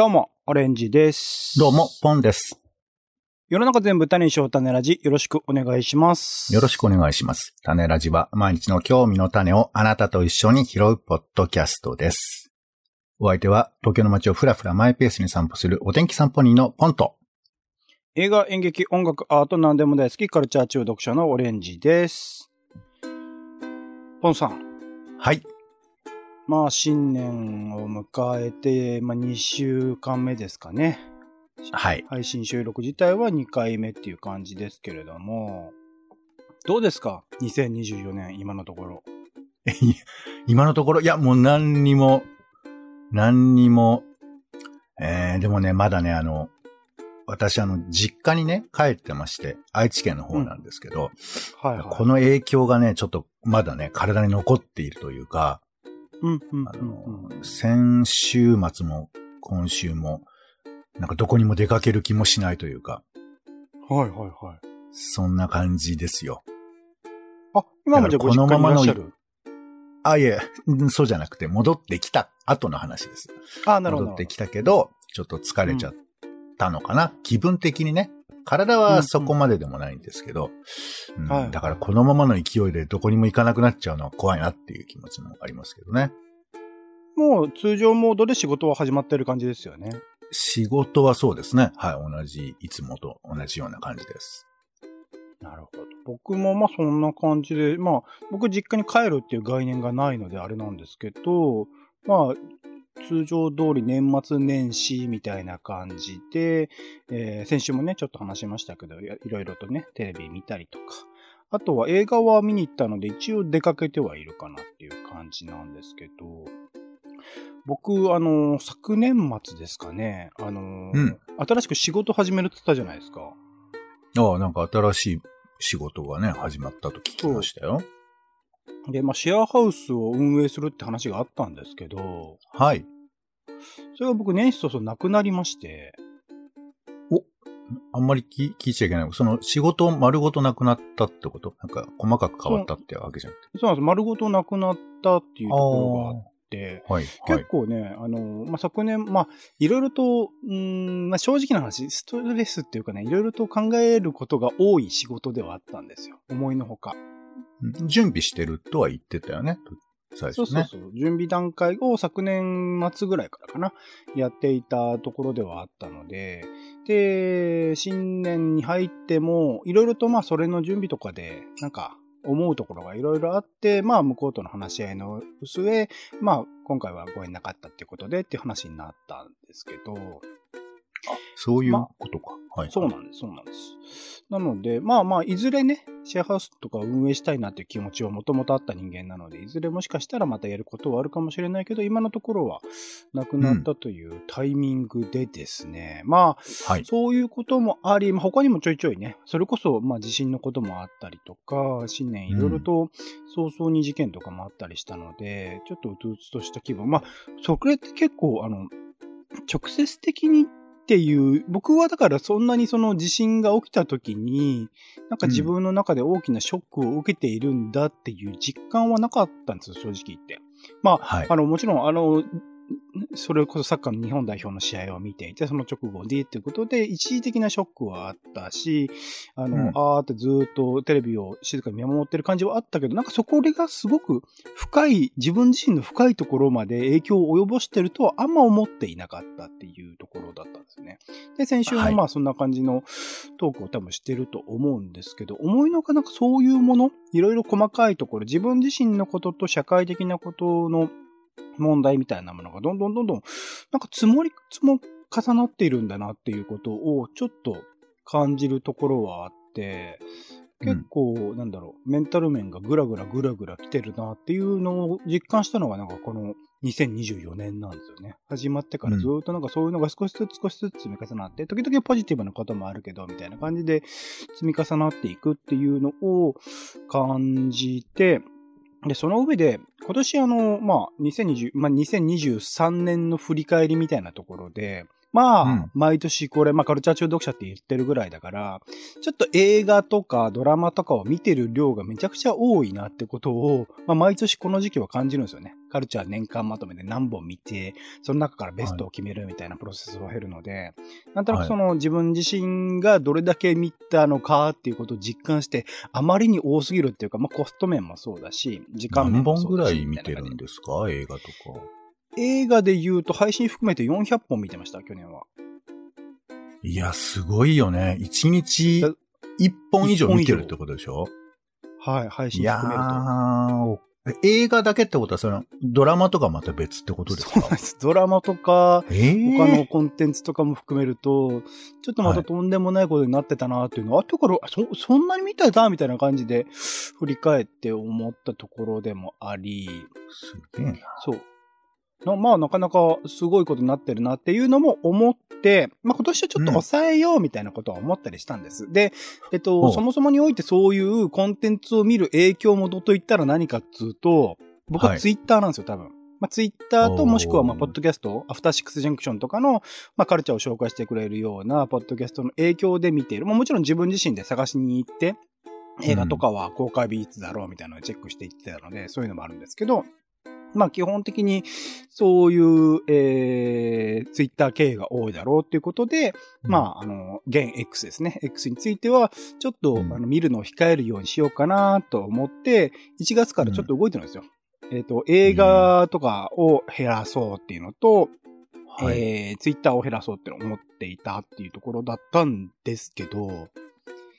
どうも、オレンジです。どうも、ポンです。世の中全部種にしよう種ラジ、よろしくお願いします。よろしくお願いします。種ラジは毎日の興味の種をあなたと一緒に拾うポッドキャストです。お相手は東京の街をふらふらマイペースに散歩するお天気散歩人のポンと。映画、演劇、音楽、アート、何でも大好き、カルチャー中毒者のオレンジです。ポンさん。はい。まあ、新年を迎えて、まあ、2週間目ですかね。はい。配信収録自体は2回目っていう感じですけれども、どうですか ?2024 年、今のところ。今のところ、いや、もう何にも、何にも、えー、でもね、まだね、あの、私、あの、実家にね、帰ってまして、愛知県の方なんですけど、はいはい。この影響がね、ちょっと、まだね、体に残っているというか、先週末も今週も、なんかどこにも出かける気もしないというか、はいはいはい。そんな感じですよ。あ、今もじゃあご実家にいらっしゃる？あ、いえ、うんそうじゃなくて、戻ってきた後の話です。あ、なるほど。戻ってきたけど、ちょっと疲れちゃったのかな、気分的にね。体はそこまででもないんですけど、うんはいだからこのままの勢いでどこにも行かなくなっちゃうのは怖いなっていう気持ちもありますけどね。もう通常モードで仕事は始まってる感じですよね。仕事はそうですね。はい、同じ、いつもと同じような感じです。なるほど。僕もまあそんな感じで、まあ僕実家に帰るっていう概念がないのであれなんですけど、まあ通常通り年末年始みたいな感じで、えー先週もね、ちょっと話しましたけど、いいろいろとね、テレビ見たりとか、あとは映画は見に行ったので一応出かけてはいるかなっていう感じなんですけど、僕、あの、昨年末ですかね、あの、うん新しく仕事始めるって言ったじゃないですか。ああ、なんか新しい仕事がね、始まったと聞きましたよ。で、まあ、シェアハウスを運営するって話があったんですけど、はい。それが僕年始早々なくなりまして、あんまり聞聞いちゃいけない。その仕事丸ごとなくなったってこと？なんか細かく変わったってわけじゃなくて。そうなんです。丸ごとなくなったっていうところがあって、はい、はい結。構ね、あの、まあ、昨年、まあ、いろいろと、うーん、まあ、正直な話、ストレスっていうかね、いろいろと考えることが多い仕事ではあったんですよ。思いのほか。準備してるとは言ってたよね。最初ね。そうそうそう。準備段階を昨年末ぐらいからかな、やっていたところではあったので、で、新年に入っても、いろいろとまあそれの準備とかで、なんか、思うところがいろいろあって、まあ向こうとの話し合いの末、まあ今回はご縁なかったっていうことでっていう話になったんですけど、そういうまことか。はい。そうなんです、そうなんです。なので、まあまあ、いずれね、シェアハウスとかを運営したいなっていう気持ちはもともとあった人間なので、いずれもしかしたらまたやることはあるかもしれないけど、今のところはなくなったというタイミングでですね、まあ、はい。そういうこともあり、まあ、他にもちょいちょいね、それこそ、まあ、地震のこともあったりとか、新年いろいろと早々に事件とかもあったりしたので、ちょっとうつうつとした気分。まあ、それって結構、あの、直接的にっていう、僕はだからそんなにその地震が起きた時に、なんか自分の中で大きなショックを受けているんだっていう実感はなかったんですよ、正直言って。まあ、はい。あの、もちろん、あの、それこそサッカーの日本代表の試合を見ていて、その直後でっていうことで、一時的なショックはあったし、あの、うんあーってずーっとテレビを静かに見守ってる感じはあったけど、なんかそこがすごく深い、自分自身の深いところまで影響を及ぼしてるとはあんま思っていなかったっていうところだったんですね。で、先週はいもまあそんな感じのトークを多分してると思うんですけど、思いのほかなんかそういうもの、いろいろ細かいところ、自分自身のことと社会的なことの問題みたいなものがどんどんどんどん、なんか積もり、積も重なっているんだなっていうことをちょっと感じるところはあって、結構、なんだろう、メンタル面がぐらぐらぐらぐら来てるなっていうのを実感したのがなんかこの2024年なんですよね。始まってからずっとなんかそういうのが少しずつ少しずつ積み重なって、時々ポジティブなこともあるけど、みたいな感じで積み重なっていくっていうのを感じて、で、その上で、今年あの、まあ、2020、まあ、2023年の振り返りみたいなところで、まあ、うん毎年これ、まあカルチャー中毒者って言ってるぐらいだから、ちょっと映画とかドラマとかを見てる量がめちゃくちゃ多いなってことを、まあ毎年この時期は感じるんですよね。カルチャー年間まとめで何本見て、その中からベストを決めるみたいなプロセスを経るので、なんとなくその自分自身がどれだけ見たのかっていうことを実感して、あまりに多すぎるっていうか、まあコスト面もそうだし、時間何面も本ぐそうだし。らい見てるんですか？映画とか。じ映画で言うと配信含めて400本見てました、去年は。いや、すごいよね。一日だ一本以上見てるってことでしょ？はい、配信含めると。映画だけってことは、その、ドラマとかまた別ってことですか？そうなんです。ドラマとか、えー、他のコンテンツとかも含めると、ちょっとまたとんでもないことになってたなっていうのは、後から、あそ、そんなに見てたみたいな感じで、振り返って思ったところでもあり、すげえな。そう。なまあ、なかなかすごいことになってるなっていうのも思って、まあ今年はちょっと抑えようみたいなことは思ったりしたんです。で、えっと、おそもそもにおいてそういうコンテンツを見る影響元といったら何かっつうと、僕ははいツイッターなんですよ、多分。まあ、ツイッターともしくは、まあ、ポッドキャスト、アフターシックスジャンクションとかの、まあ、カルチャーを紹介してくれるような、ポッドキャストの影響で見ている。まあ、もちろん自分自身で探しに行って、映画とかは公開日いつだろうみたいなのをチェックしていってたので、そういうのもあるんですけど、まあ基本的にそういう、えー、ツイッター経営が多いだろうっていうことで、まああの、現 X ですね。X については、ちょっと、うん。あの見るのを控えるようにしようかなと思って、1月からちょっと動いてるんですよ。えっ、と、映画とかを減らそうっていうのと、はい。えー、ツイッターを減らそうって思っていたっていうところだったんですけど、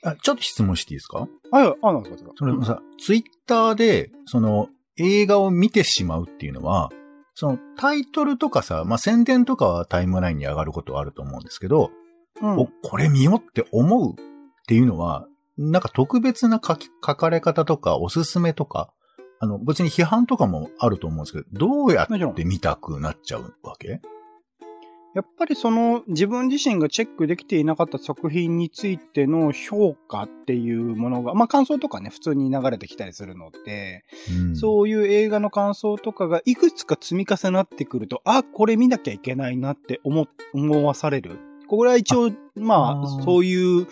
あちょっと質問していいですか？あ、いやあ、なんですかそれもさ、ツイッターで、その、映画を見てしまうっていうのは、そのタイトルとかさ、まあ、宣伝とかはタイムラインに上がることはあると思うんですけど、うん。お、これ見ようって思うっていうのは、なんか特別な書き、書かれ方とかおすすめとか、あの、別に批判とかもあると思うんですけど、どうやって見たくなっちゃうわけ？やっぱりその自分自身がチェックできていなかった作品についての評価っていうものが、まあ感想とかね、普通に流れてきたりするので、うんそういう映画の感想とかがいくつか積み重なってくると、あ、これ見なきゃいけないなって思、思わされる。これは一応、まあそういう、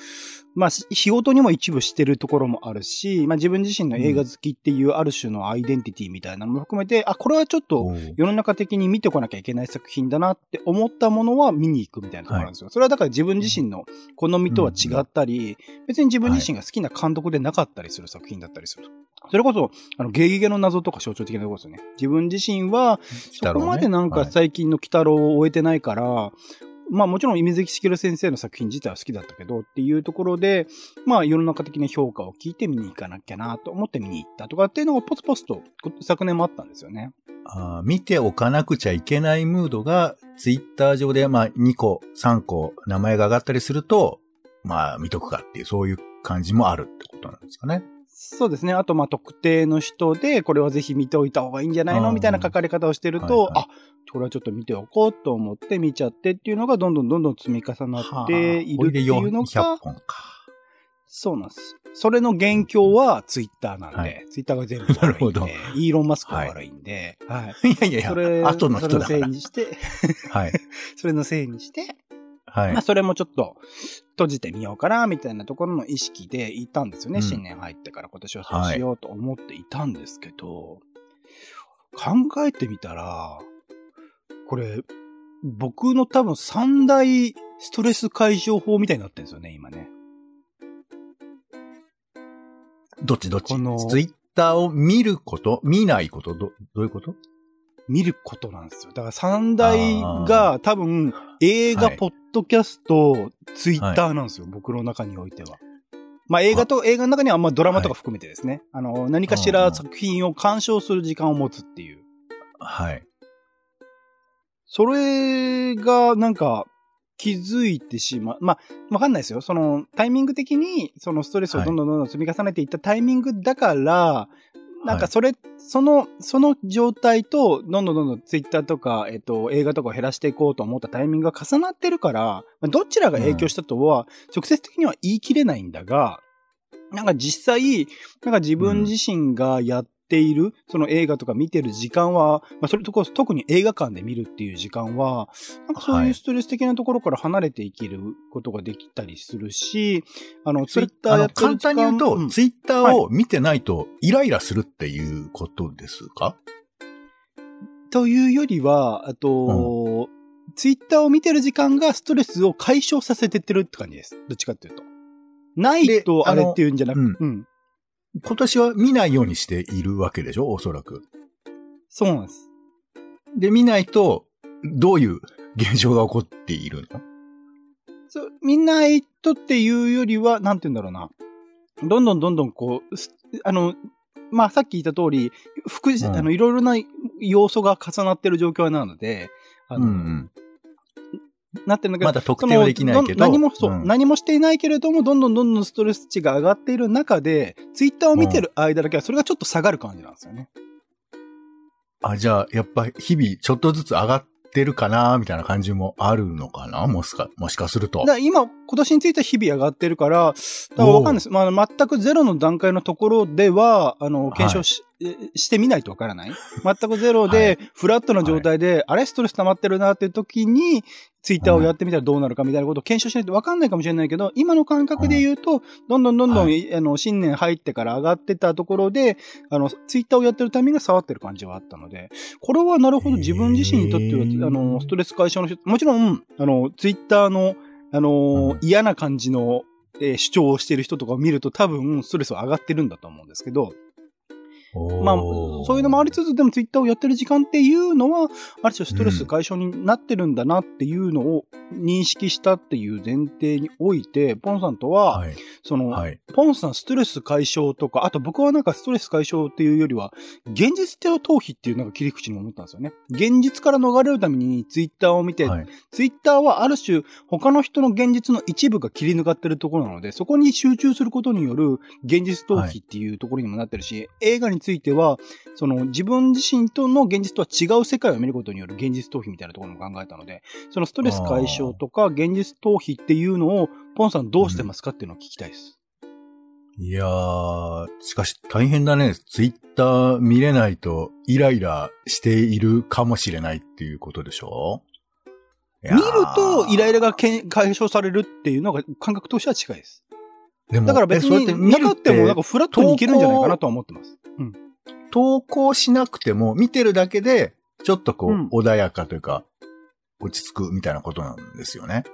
まあ、し仕事にも一部してるところもあるし、まあ自分自身の映画好きっていうある種のアイデンティティみたいなのも含めて、あ、これはちょっと世の中的に見てこなきゃいけない作品だなって思ったものは見に行くみたいなところなんですよ。それはだから自分自身の好みとは違ったり、別に自分自身が好きな監督でなかったりする作品だったりする。それこそ、あの、ゲゲゲの謎とか象徴的なところですよね。自分自身は、そこまでなんか最近の鬼太郎を終えてないから、まあもちろん、水木しげる先生の作品自体は好きだったけどっていうところで、まあ世の中的な評価を聞いて見に行かなきゃなと思って見に行ったとかっていうのがポツポツと昨年もあったんですよね。あ見ておかなくちゃいけないムードが、ツイッター上で、まあ、2個、3個、名前が上がったりすると、まあ、見とくかっていう、そういう感じもあるってことなんですかね。そうですね。あと、まあ、特定の人で、これはぜひ見ておいた方がいいんじゃないうんのみたいな書かれ方をしてると、はいはいあ、これはちょっと見ておこうと思って見ちゃってっていうのが、どんどんどんどん積み重なっているっていうのはあが、これで400本か。そうなんです。それの元凶はツイッターなんで、はいツイッターが全部なるほど悪いんで、イーロン・マスクが悪いんで、はい。いやいやいそれ、や、後のそれのせい人だから。にして、はい。それのせいにして、はいまあ、。それもちょっと閉じてみようかな、みたいなところの意識でいたんですよね。うん新年入ってから今年はそうしようと思っていたんですけど、考えてみたら、これ、僕の多分三大ストレス解消法みたいになってるんですよね、今ね。どっちどっち？このツイッターを見ること？見ないこと？ど、どういうこと？見ることなんですよ。だから三大が多分映画、はいポッドキャスト、ツイッターなんですよ、僕の中においては。まあ映画と、映画の中にはまあドラマとか含めてですね。あの、何かしら作品を鑑賞する時間を持つっていう。はい。それがなんか気づいてしまう。まあ、わかんないですよ。そのタイミング的にそのストレスをどんどんどんどん積み重ねていったタイミングだから、なんかそれ、その、その状態と、どんどんどんどんツイッターとか、えっと、映画とかを減らしていこうと思ったタイミングが重なってるから、まあどちらが影響したとは、直接的には言い切れないんだが、なんか実際、なんか自分自身がやっっている、その映画とか見てる時間は、まあ、それとこそ特に映画館で見るっていう時間は、なんかそういうストレス的なところから離れて生きることができたりするし、あの、ツイッターやってる時間簡単に言うと、うんツイッターを見てないとイライラするっていうことですか、というよりは、あと、ツイッターを見てる時間がストレスを解消させてってるって感じです。どっちかっていうと。ないでとあれっていうんじゃなくて、うん。今年は見ないようにしているわけでしょ？おそらく。そうなんです。で、見ないと、どういう現象が起こっているの？そう、見ないとっていうよりは、なんて言うんだろうな。どんどんどんどんこう、すあの、まあ、さっき言った通り、複うんあの、いろいろな要素が重なってる状況なので、あの、うんうん。なってるんだけど、まだ特定はできないけど。何も、そう、ん何もしていないけれども、どんどんどんどんストレス値が上がっている中で、ツイッターを見てる間だけは、それがちょっと下がる感じなんですよね。あ、じゃあ、やっぱ日々ちょっとずつ上がってるかなみたいな感じもあるのかなもしか、もしかするとだ今、今年については日々上がってるから、だからわかんないです。まあ、全くゼロの段階のところでは、あの、検証し、えしてみないとわからない？全くゼロはでい、フラットな状態で、あれストレス溜まってるなっていう時に、ツイッターをやってみたらどうなるかみたいなことを検証しないとわかんないかもしれないけど、今の感覚で言うと、どんどんどんどん、はあの、新年入ってから上がってたところで、あの、ツイッターをやってるタイミングが触ってる感じはあったので、これはなるほど自分自身にとっては、あの、ストレス解消の一つ、もちろん、あの、ツイッターの、あの嫌な感じの、えー主張をしている人とかを見ると多分ストレスは上がってるんだと思うんですけど、まあ、そういうのもありつつ、でもツイッターをやってる時間っていうのは、ある種ストレス解消になってるんだなっていうのを認識したっていう前提において、ポンさんとは、はい。その、はい。ポンさんストレス解消とか、あと僕はなんかストレス解消っていうよりは、現実的逃避っていうなんか切り口に思ったんですよね。現実から逃れるためにツイッターを見て、はい。ツイッターはある種他の人の現実の一部が切り抜かってるところなので、そこに集中することによる現実逃避っていうところにもなってるし、映画については、その自分自身との現実とは違う世界を見ることによる現実逃避みたいなところも考えたので、そのストレス解消とか現実逃避っていうのを、ポンさんどうしてますかっていうのを聞きたいです。いやー、しかし大変だね。ツイッター見れないとイライラしているかもしれないっていうことでしょ？見るとイライラが解消されるっていうのが感覚としては近いです。でもだから別にえそうやって見るなかってもなんかフラットにいけるんじゃないかなとは思ってます。うん。投稿しなくても見てるだけで、ちょっとこう、うん穏やかというか、落ち着くみたいなことなんですよね。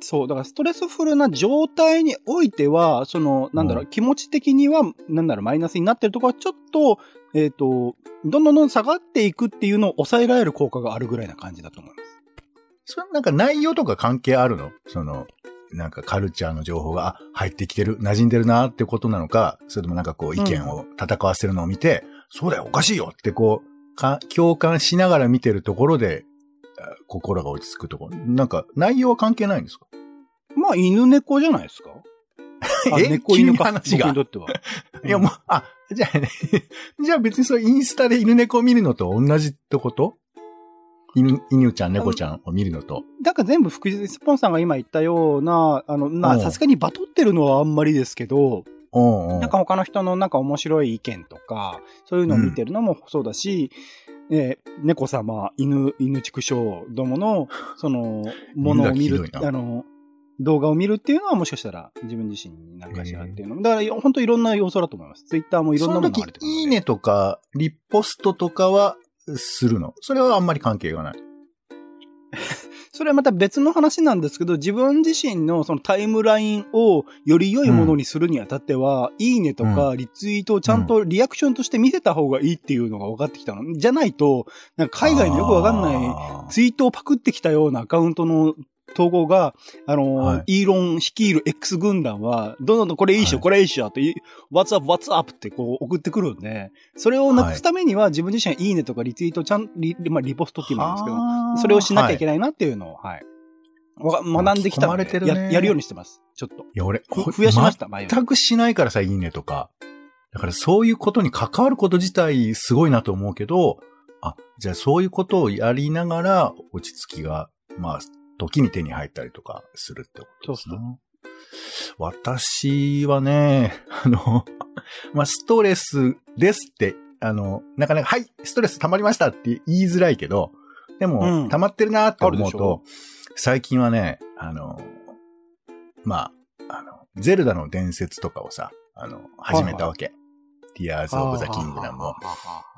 そう、だからストレスフルな状態においては、その、なんだろう、うん気持ち的には、なんだろう、マイナスになってるところはちょっと、えっ、と、どんどんどんどん下がっていくっていうのを抑えられる効果があるぐらいな感じだと思います。それなんか内容とか関係あるの？その、なんかカルチャーの情報が、あ、入ってきてる、馴染んでるなってことなのか、それともなんかこう意見を戦わせるのを見て、そうだよ、おかしいよってこう、か、共感しながら見てるところで、あ心が落ち着くところ。なんか内容は関係ないんですか？まあ、犬猫じゃないですか？あえ猫犬か？話が。僕にとっては。いや、もう、あ、じゃあね、じゃあ別にそうインスタで犬猫を見るのと同じってこと？犬、犬ちゃん、猫ちゃんを見るのと。だから全部福士スポンさんが今言ったような、あの、まさすがにバトってるのはあんまりですけど、うんうん。なんか他の人のなんか面白い意見とか、そういうのを見てるのもそうだし、えー猫様、犬、犬畜生どもの、その、ものを見るあの、動画を見るっていうのはもしかしたら自分自身に何かしらっていうの。だから本当いろんな要素だと思います。ツイッターもいろんなものがあるとでその時、いいねとか、リポストとかはするの。それはあんまり関係がない。それはまた別の話なんですけど、自分自身のそのタイムラインをより良いものにするにあたっては、いいねとかリツイートをちゃんとリアクションとして見せた方がいいっていうのが分かってきたの。じゃないと、なんか海外のよくわかんないいツイートをパクってきたようなアカウントの投稿が、あの、はいイーロン率いる X 軍団は、どんどんこれいいっしょ、はいこれいいっしょって、What's up, What's up ってこう送ってくるんで、それをなくすためには自分自身はいいねとかリツイートをちゃん、リ,、まあ、リポストっていうのなんですけど、それをしなきゃいけない。なっていうのを、はい。わ学んできたねや、やるようにしてます。ちょっと。いや、俺、ふ増やしました、全くしないからさ、いいねとか。だからそういうことに関わること自体すごいなと思うけど、あ、じゃあそういうことをやりながら落ち着きが、まあ、時に手に入ったりとかするってことですね。そう私はね、あの、まあ、ストレスですって、あの、なかなか、はい、ストレス溜まりましたって言いづらいけど、でも、うん溜まってるなって思うと、最近はね、あの、まあ、あの、ゼルダの伝説とかをさ、あの、始めたわけ。Tears of the Kingdom を。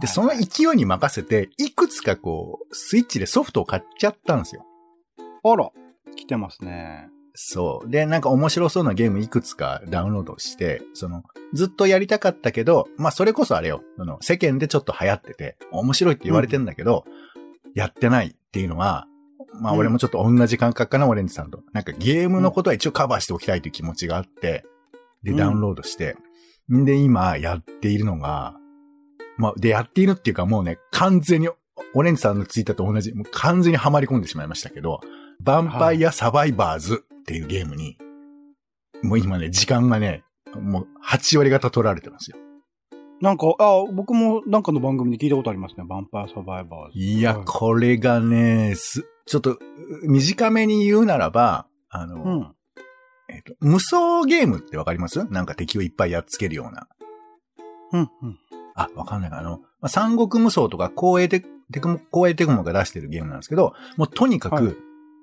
で、その勢いに任せて、いくつかこう、スイッチでソフトを買っちゃったんですよ。あら、来てますね。そう。で、なんか面白そうなゲームいくつかダウンロードして、その、ずっとやりたかったけど、まあそれこそあれよ、その、世間でちょっと流行ってて、面白いって言われてんだけど、やってないっていうのは、まあうん俺もちょっと同じ感覚かな、オレンジさんと。なんかゲームのことは一応カバーしておきたいという気持ちがあって、で、うんダウンロードして、んで、今やっているのが、まあ、で、やっているっていうかもうね、完全に、オレンジさんのツイッターと同じ、もう完全にはまり込んでしまいましたけど、ヴァンパイアサバイバーズっていうゲームに、もう今ね、時間がね、もう8割方取られてますよ。なんか、あ、僕もなんかの番組で聞いたことありますね。ヴァンパイアサバイバーズ。いや、はいこれがね、す、ちょっと、短めに言うならば、あの、うん。えっ、と、無双ゲームってわかります？なんか敵をいっぱいやっつけるような。うん。うん。あ、わかんないかな。あの、まあ、三国無双とか光栄テク、テクモ、光栄テクモが出してるゲームなんですけど、もうとにかはいく、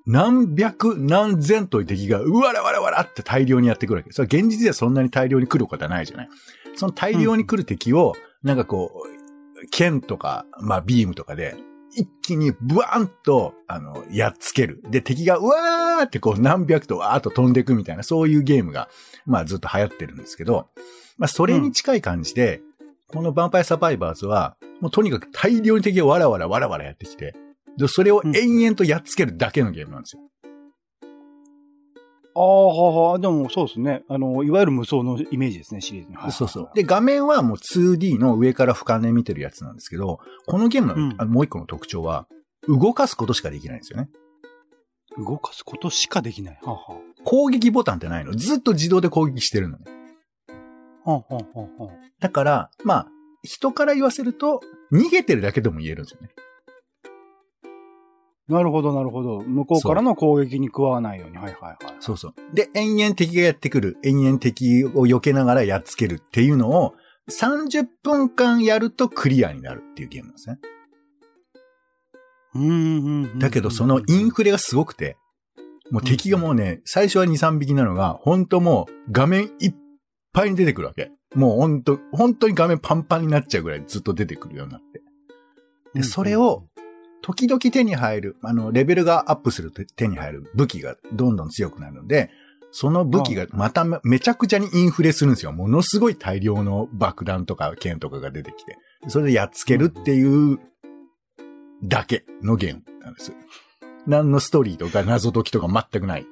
何百何千という敵が、うわらわらわらって大量にやってくるわけ。それ現実ではそんなに大量に来ることはないじゃない。その大量に来る敵を、なんかこう、剣とか、まあビームとかで、一気にブワーンと、あの、やっつける。で、敵がうわーってこう何百とわーっと飛んでいくみたいな、そういうゲームが、まあずっと流行ってるんですけど、まあそれに近い感じで、このヴァンパイサバイバーズは、もうとにかく大量に敵をわらわらわらわらやってきて、で、それを延々とやっつけるだけのゲームなんですよ。ああ、ははでもそうですね。あの、いわゆる無双のイメージですね、シリーズに。はいそうそう。で、画面はもう 2D の上から俯瞰で見てるやつなんですけど、このゲームの、うんもう一個の特徴は、動かすことしかできないんですよね。動かすことしかできない。はあは攻撃ボタンってないの。ずっと自動で攻撃してるのね。あ。はあはあはあはあ。だから、まあ、人から言わせると、逃げてるだけでも言えるんですよね。なるほど、なるほど。向こうからの攻撃に加わないように。はいはいはい。そうそう。で、延々敵がやってくる。延々敵を避けながらやっつけるっていうのを、30分間やるとクリアになるっていうゲームなんですね。うんうんうん。だけど、そのインフレがすごくて、もう敵がもうね、最初は2、3匹なのが、本当もう画面いっぱいに出てくるわけ。もう本当本当に画面パンパンになっちゃうぐらいずっと出てくるようになって。で、それを、時々手に入る、あの、レベルがアップすると手に入る武器がどんどん強くなるので、その武器がまためちゃくちゃにインフレするんですよ。ものすごい大量の爆弾とか剣とかが出てきて。それでやっつけるっていうだけのゲームなんです。何のストーリーとか謎解きとか全くない。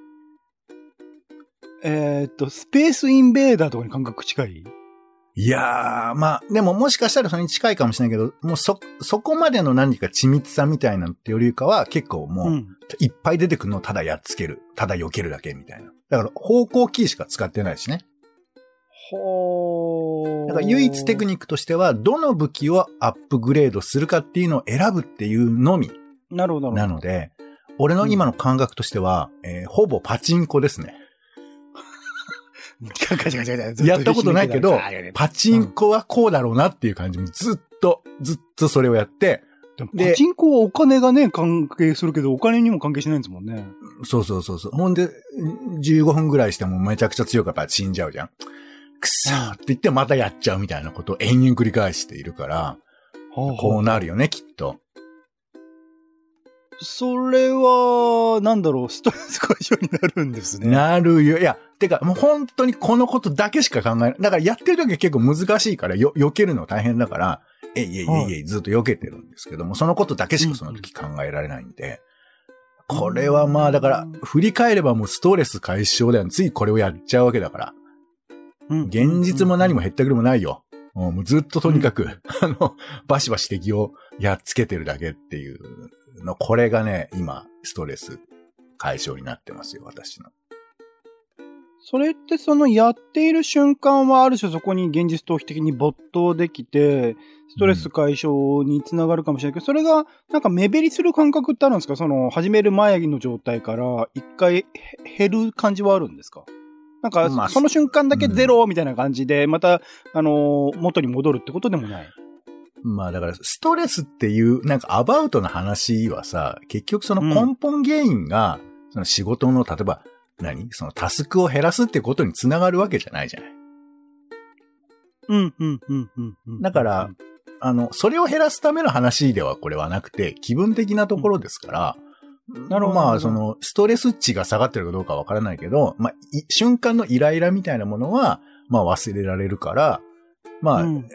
えーっと、スペースインベーダーとかに感覚近い？いやー、まあ、でももしかしたらそれに近いかもしれないけど、もうそ、そこまでの何か緻密さみたいなのってよりかは結構もう、ん。いっぱい出てくるのをただやっつける。ただ避けるだけみたいな。だから方向キーしか使ってないしね。ほー。だから唯一テクニックとしては、どの武器をアップグレードするかっていうのを選ぶっていうのみなるほど。なので、俺の今の感覚としては、えーほぼパチンコですね。やったことないけど パチンコはこうだろうなっていう感じもずっと、ずっとそれをやって、パチンコはお金がね、関係するけど、お金にも関係しないんですもんね。そうそうそうそう。ほんで、15分ぐらいしてもめちゃくちゃ強かったら死んじゃうじゃん。くそーって言ってまたやっちゃうみたいなことを延々繰り返しているから、こうなるよね、きっと。それは、なんだろう、ストレス解消になるんですね。なるよ。いや、てか、もう本当にこのことだけしか考えない。だからやってる時は結構難しいから、よ、避けるの大変だから、えいえいえいえいずっと避けてるんですけども、そのことだけしかその時考えられないんで、これはまあ、だから、振り返ればもうストレス解消だよ。ついこれをやっちゃうわけだから。うん現実も何も減ったくれもないよ。もうずっととにかく、あの、バシバシ敵をやっつけてるだけっていうの、これがね、今、ストレス解消になってますよ、私の。それってそのやっている瞬間はある種そこに現実逃避的に没頭できて、ストレス解消につながるかもしれないけど、それがなんか目減りする感覚ってあるんですか？その始める前の状態から一回へ減る感じはあるんですか？なんか、まあその瞬間だけゼロみたいな感じで、また、あのー元に戻るってことでもない。まあだから、ストレスっていう、なんかアバウトな話はさ、結局その根本原因が、その仕事の、例えば、何？そのタスクを減らすってことにつながるわけじゃないじゃない。うん、うん、うん、うんうん。だからあの、それを減らすための話ではこれはなくて、気分的なところですから、なるほどまあ、その、ストレス値が下がってるかどうかわからないけど、まあ、い瞬間のイライラみたいなものは、まあ忘れられるから、まあ、うん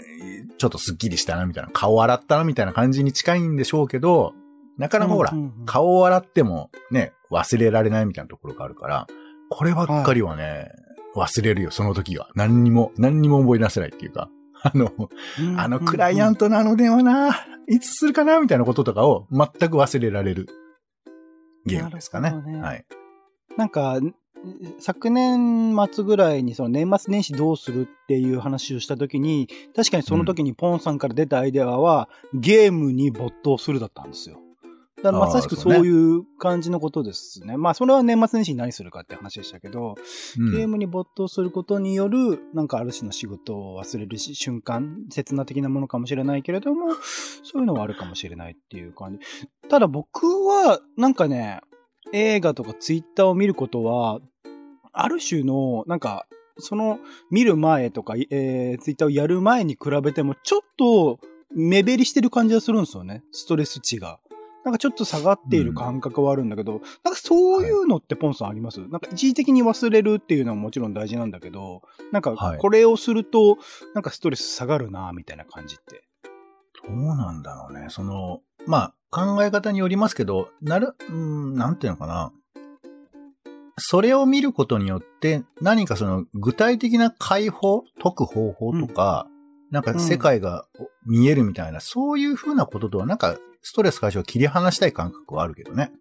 ちょっとスッキリしたなみたいな、顔洗ったなみたいな感じに近いんでしょうけど、なかなかほら、うんうんうん顔を洗ってもね、忘れられないみたいなところがあるから、こればっかりはね、忘れるよ、その時は。何にも、何にも思い出せないっていうか、あの、うんあのクライアントのあの電話な、いつするかなみたいなこととかを全く忘れられるゲームですかね。ねはい。なんか、昨年末ぐらいにその年末年始どうするっていう話をした時に、確かにその時にポンさんから出たアイデアは、ゲームに没頭するだったんですよ。だからまさしくそういう感じのことですね。まあそれは年末年始に何するかって話でしたけど、うんゲームに没頭することによる、なんかある種の仕事を忘れるし瞬間、刹那的なものかもしれないけれども、そういうのはあるかもしれないっていう感じ。ただ僕は、なんかね、映画とかツイッターを見ることは、ある種の、なんか、その、見る前とか、えー、ツイッターをやる前に比べても、ちょっと、目減りしてる感じがするんですよね。ストレス値が。なんかちょっと下がっている感覚はあるんだけど、なんかそういうのってポンさんあります、なんか一時的に忘れるっていうのはもちろん大事なんだけど、なんかはいこれをすると、なんかストレス下がるなみたいな感じって。どうなんだろうね。その、まあ、考え方によりますけど、なる、うん、なんていうのかな。それを見ることによって、何かその具体的な解放、解く方法とか、なんか世界が見えるみたいな、そういうふうなこととは、なんかストレス解消を切り離したい感覚はあるけどね。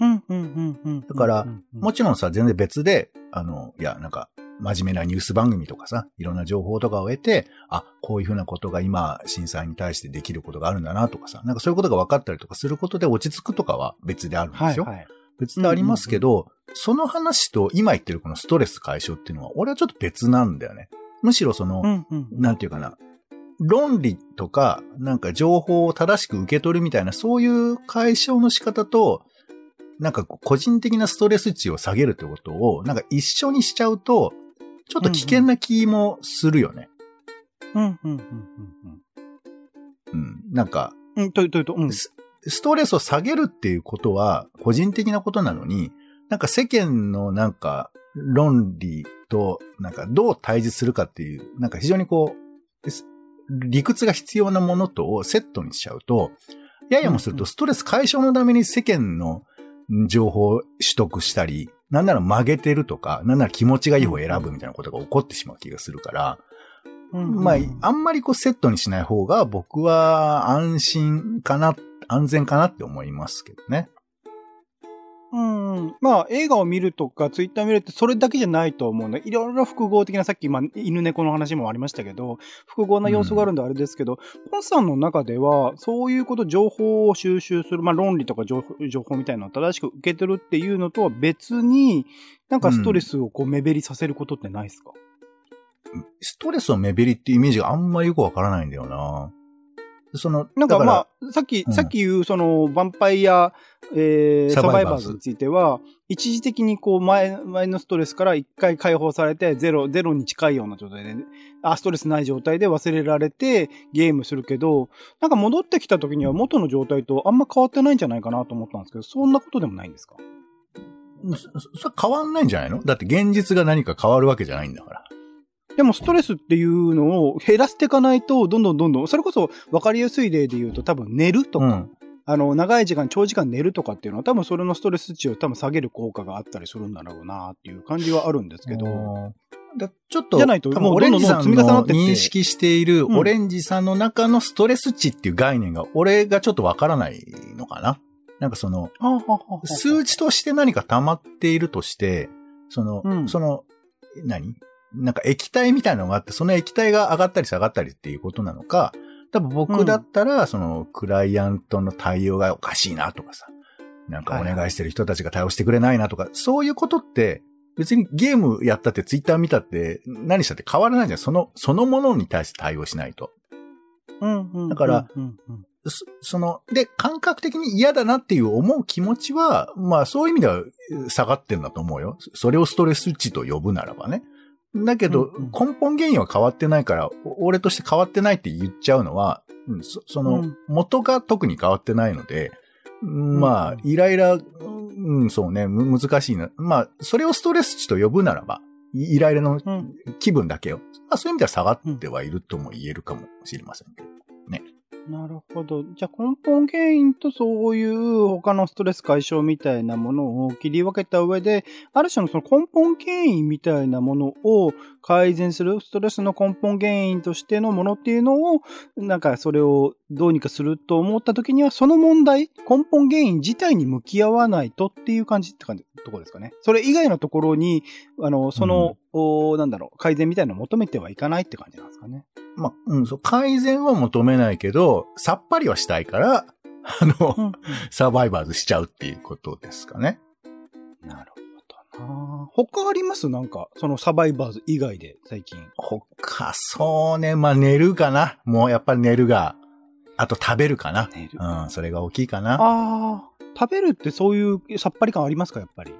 うん、うん、うん、うん。だからうんうんもちろんさ、全然別で、あの、いや、なんか、真面目なニュース番組とかさ、いろんな情報とかを得て、あ、こういうふうなことが今、震災に対してできることがあるんだなとかさ、なんかそういうことが分かったりとかすることで落ち着くとかは別であるんですはい、よ。はい。別でありますけど、その話と今言ってるこのストレス解消っていうのは、俺はちょっと別なんだよね。むしろその、うん、うん。なんていうかな、論理とか、なんか情報を正しく受け取るみたいな、そういう解消の仕方と、なんか個人的なストレス値を下げるってことを、なんか一緒にしちゃうと、ちょっと危険な気もするよね。うん、うん、うん、うんうん。なんか、うん。うん、という、というと、うん。スストレスを下げるっていうことは個人的なことなのに、なんか世間のなんか論理となんかどう対峙するかっていう、なんか非常にこう、す理屈が必要なものとをセットにしちゃうと、ややもするとストレス解消のために世間の情報を取得したり、なんなら曲げてるとか、なんなら気持ちがいい方を選ぶみたいなことが起こってしまう気がするから、うんまあ、あんまりこうセットにしない方が僕は安心かな、安全かなって思いますけどね。うん。まあ、映画を見るとか、ツイッター見るってそれだけじゃないと思うね。いろいろ複合的な、さっき、まあ、犬猫の話もありましたけど、複合な要素があるんであれですけど、ポンさんの中では、そういうこと、情報を収集する、まあ、論理とか情報みたいなのを正しく受け取るっていうのとは別に、なんかストレスをこう目減りさせることってないですか、ストレスを目減りっていうイメージがあんまりよくわからないんだよな。その、なんかまあ、さっき、うん。さっき言う、その、ヴァンパイア、えー、ササバイバーズ。バイバーズについては、一時的にこう、前、前のストレスから一回解放されて、ゼロ、ゼロに近いような状態で、あ、ストレスない状態で忘れられて、ゲームするけど、なんか戻ってきた時には元の状態とあんま変わってないんじゃないかなと思ったんですけど、そんなことでもないんですか？そそれ変わんないんじゃないの？だって現実が何か変わるわけじゃないんだから。でもストレスっていうのを減らしていかないと、どんどんどんどん、それこそ分かりやすい例で言うと多分寝るとか、うん。あの、長い時間、長時間寝るとかっていうのは多分それのストレス値を多分下げる効果があったりするんだろうなっていう感じはあるんですけど。だちょっと、じゃないと多分もうオレンジさんの認識しているうん。オレンジさんの中のストレス値っていう概念が、俺がちょっとわからないのかな。なんかその、数値として何か溜まっているとして、その、うん。その、何？なんか液体みたいなのがあって、その液体が上がったり下がったりっていうことなのか、多分僕だったら、その、クライアントの対応がおかしいなとかさ、なんかお願いしてる人たちが対応してくれないなとか、そういうことって、別にゲームやったってツイッター見たって何したって変わらないじゃん。その、そのものに対して対応しないと。うんうん。だからその、で、感覚的に嫌だなっていう思う気持ちは、まあそういう意味では下がってんだと思うよ。それをストレス値と呼ぶならばね。だけど、根本原因は変わってないから、お俺として変わってないって言っちゃうのは、うんそそのうん、元が特に変わってないので、まあうん、イライラ、うん、そうね、む難しいな。まあ、それをストレス値と呼ぶならば、イイライラのうん気分だけよ。まあそういう意味では下がってはいるとも言えるかもしれませんけど。なるほど。じゃあ根本原因とそういう他のストレス解消みたいなものを切り分けた上で、ある種のその根本原因みたいなものを改善する、ストレスの根本原因としてのものっていうのを、なんかそれをどうにかすると思った時には、その問題、根本原因自体に向き合わないとっていう感じって感じ、ところですかね。それ以外のところに、あの、その、おなんだろう、改善みたいなのを求めてはいかないって感じなんですかね。まあ、うん、そう、改善は求めないけど、さっぱりはしたいから、あの、うんサバイバーズしちゃうっていうことですかね。なるほどな。他あります？なんか、そのサバイバーズ以外で最近。他、そうね、まあ寝るかな。もうやっぱり寝るが、あと食べるかな。うん、それが大きいかな。ああ、食べるってそういうさっぱり感ありますかやっぱり？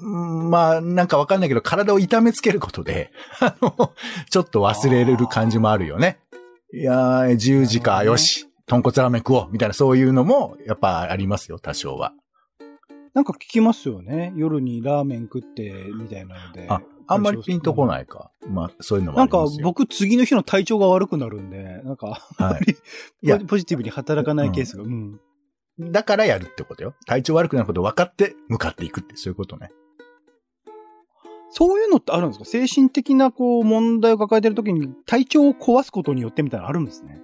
うんまあ、なんかわかんないけど、体を痛めつけることで、あの、ちょっと忘れれる感じもあるよね。いやー、10時か、よし、豚骨ラーメン食おう、みたいなそういうのも、やっぱありますよ、多少は。なんか聞きますよね。夜にラーメン食って、みたいなので。あ、あんまりピンとこい。ないか。まあ、そういうのもなんかありますよ。僕次の日の体調が悪くなるんで、なんか、あんまりポジティブに働かないケースが。うん。だからやるってことよ。体調悪くなること分かって向かっていくって、そういうことね。そういうのってあるんですか？精神的なこう問題を抱えてる時に体調を壊すことによってみたいなのあるんですね。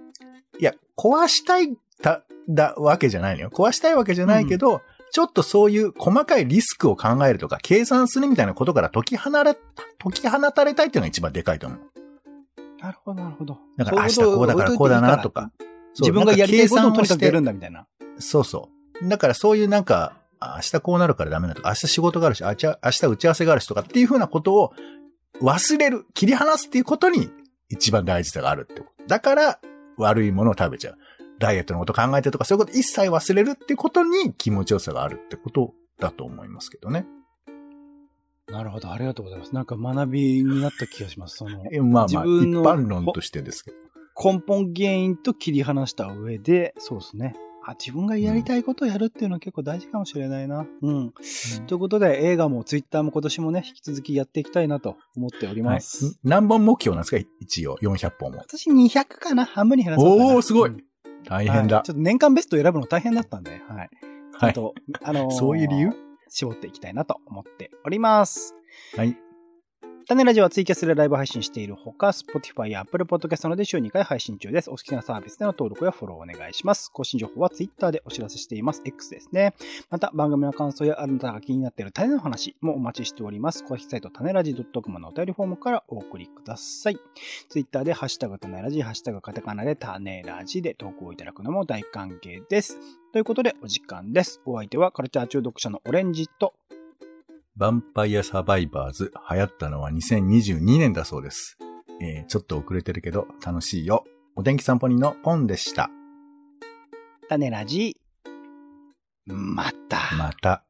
いや、壊したいた、だわけじゃないのよ。壊したいわけじゃないけど、ちょっとそういう細かいリスクを考えるとか、計算するみたいなことから解き放れ、解き放たれたいっていうのが一番でかいと思う。なるほど、なるほど。だから明日こうだからこうだなとか。自分がやりたいことをとにかくやるんだみたいな。そうそう。だからそういうなんか、あ明日こうなるからダメだとか、明日仕事があるし、明日打ち合わせがあるしとかっていうふうなことを忘れる、切り離すっていうことに一番大事さがあるってこと。だから悪いものを食べちゃう。ダイエットのこと考えてとかそういうこと一切忘れるってことに気持ちよさがあるってことだと思いますけどね。なるほど、ありがとうございます。なんか学びになった気がします。その、えまあまあ、一自分の般論としてですけど。根本原因と切り離した上で、そうですね。あ、自分がやりたいことをやるっていうのは結構大事かもしれないな。うん。ということで、映画もツイッターも今年もね、引き続きやっていきたいなと思っておりはいます。。何本目標なんですか？一応、400本も。私200かな半分に減らそうかな。おーすごいうん大変だはいちょ。っと年間ベスト選ぶの大変だったんで、はい。ちょはい。っと、あのーそういう理由？絞っていきたいなと思っております。はい。種ラジオはツイキャスでライブ配信しているほか、Spotify や Apple Podcast などで週2回配信中です。お好きなサービスでの登録やフォローお願いします。更新情報は Twitter でお知らせしています。X ですね。また、番組の感想やあなたが気になっている種の話もお待ちしております。公式サイト種ラジ .com のお便りフォームからお送りください。Twitter でハッシュタグ種ラジ、ハッシュタグカタカナで種ラジで投稿いただくのも大歓迎です。ということで、お時間です。お相手はカルチャー中毒者のオレンジと、ヴァンパイアサバイバーズ流行ったのは2022年だそうです。えー、ちょっと遅れてるけど楽しいよ。お天気散歩人のポンでした。種ラジ、また。また。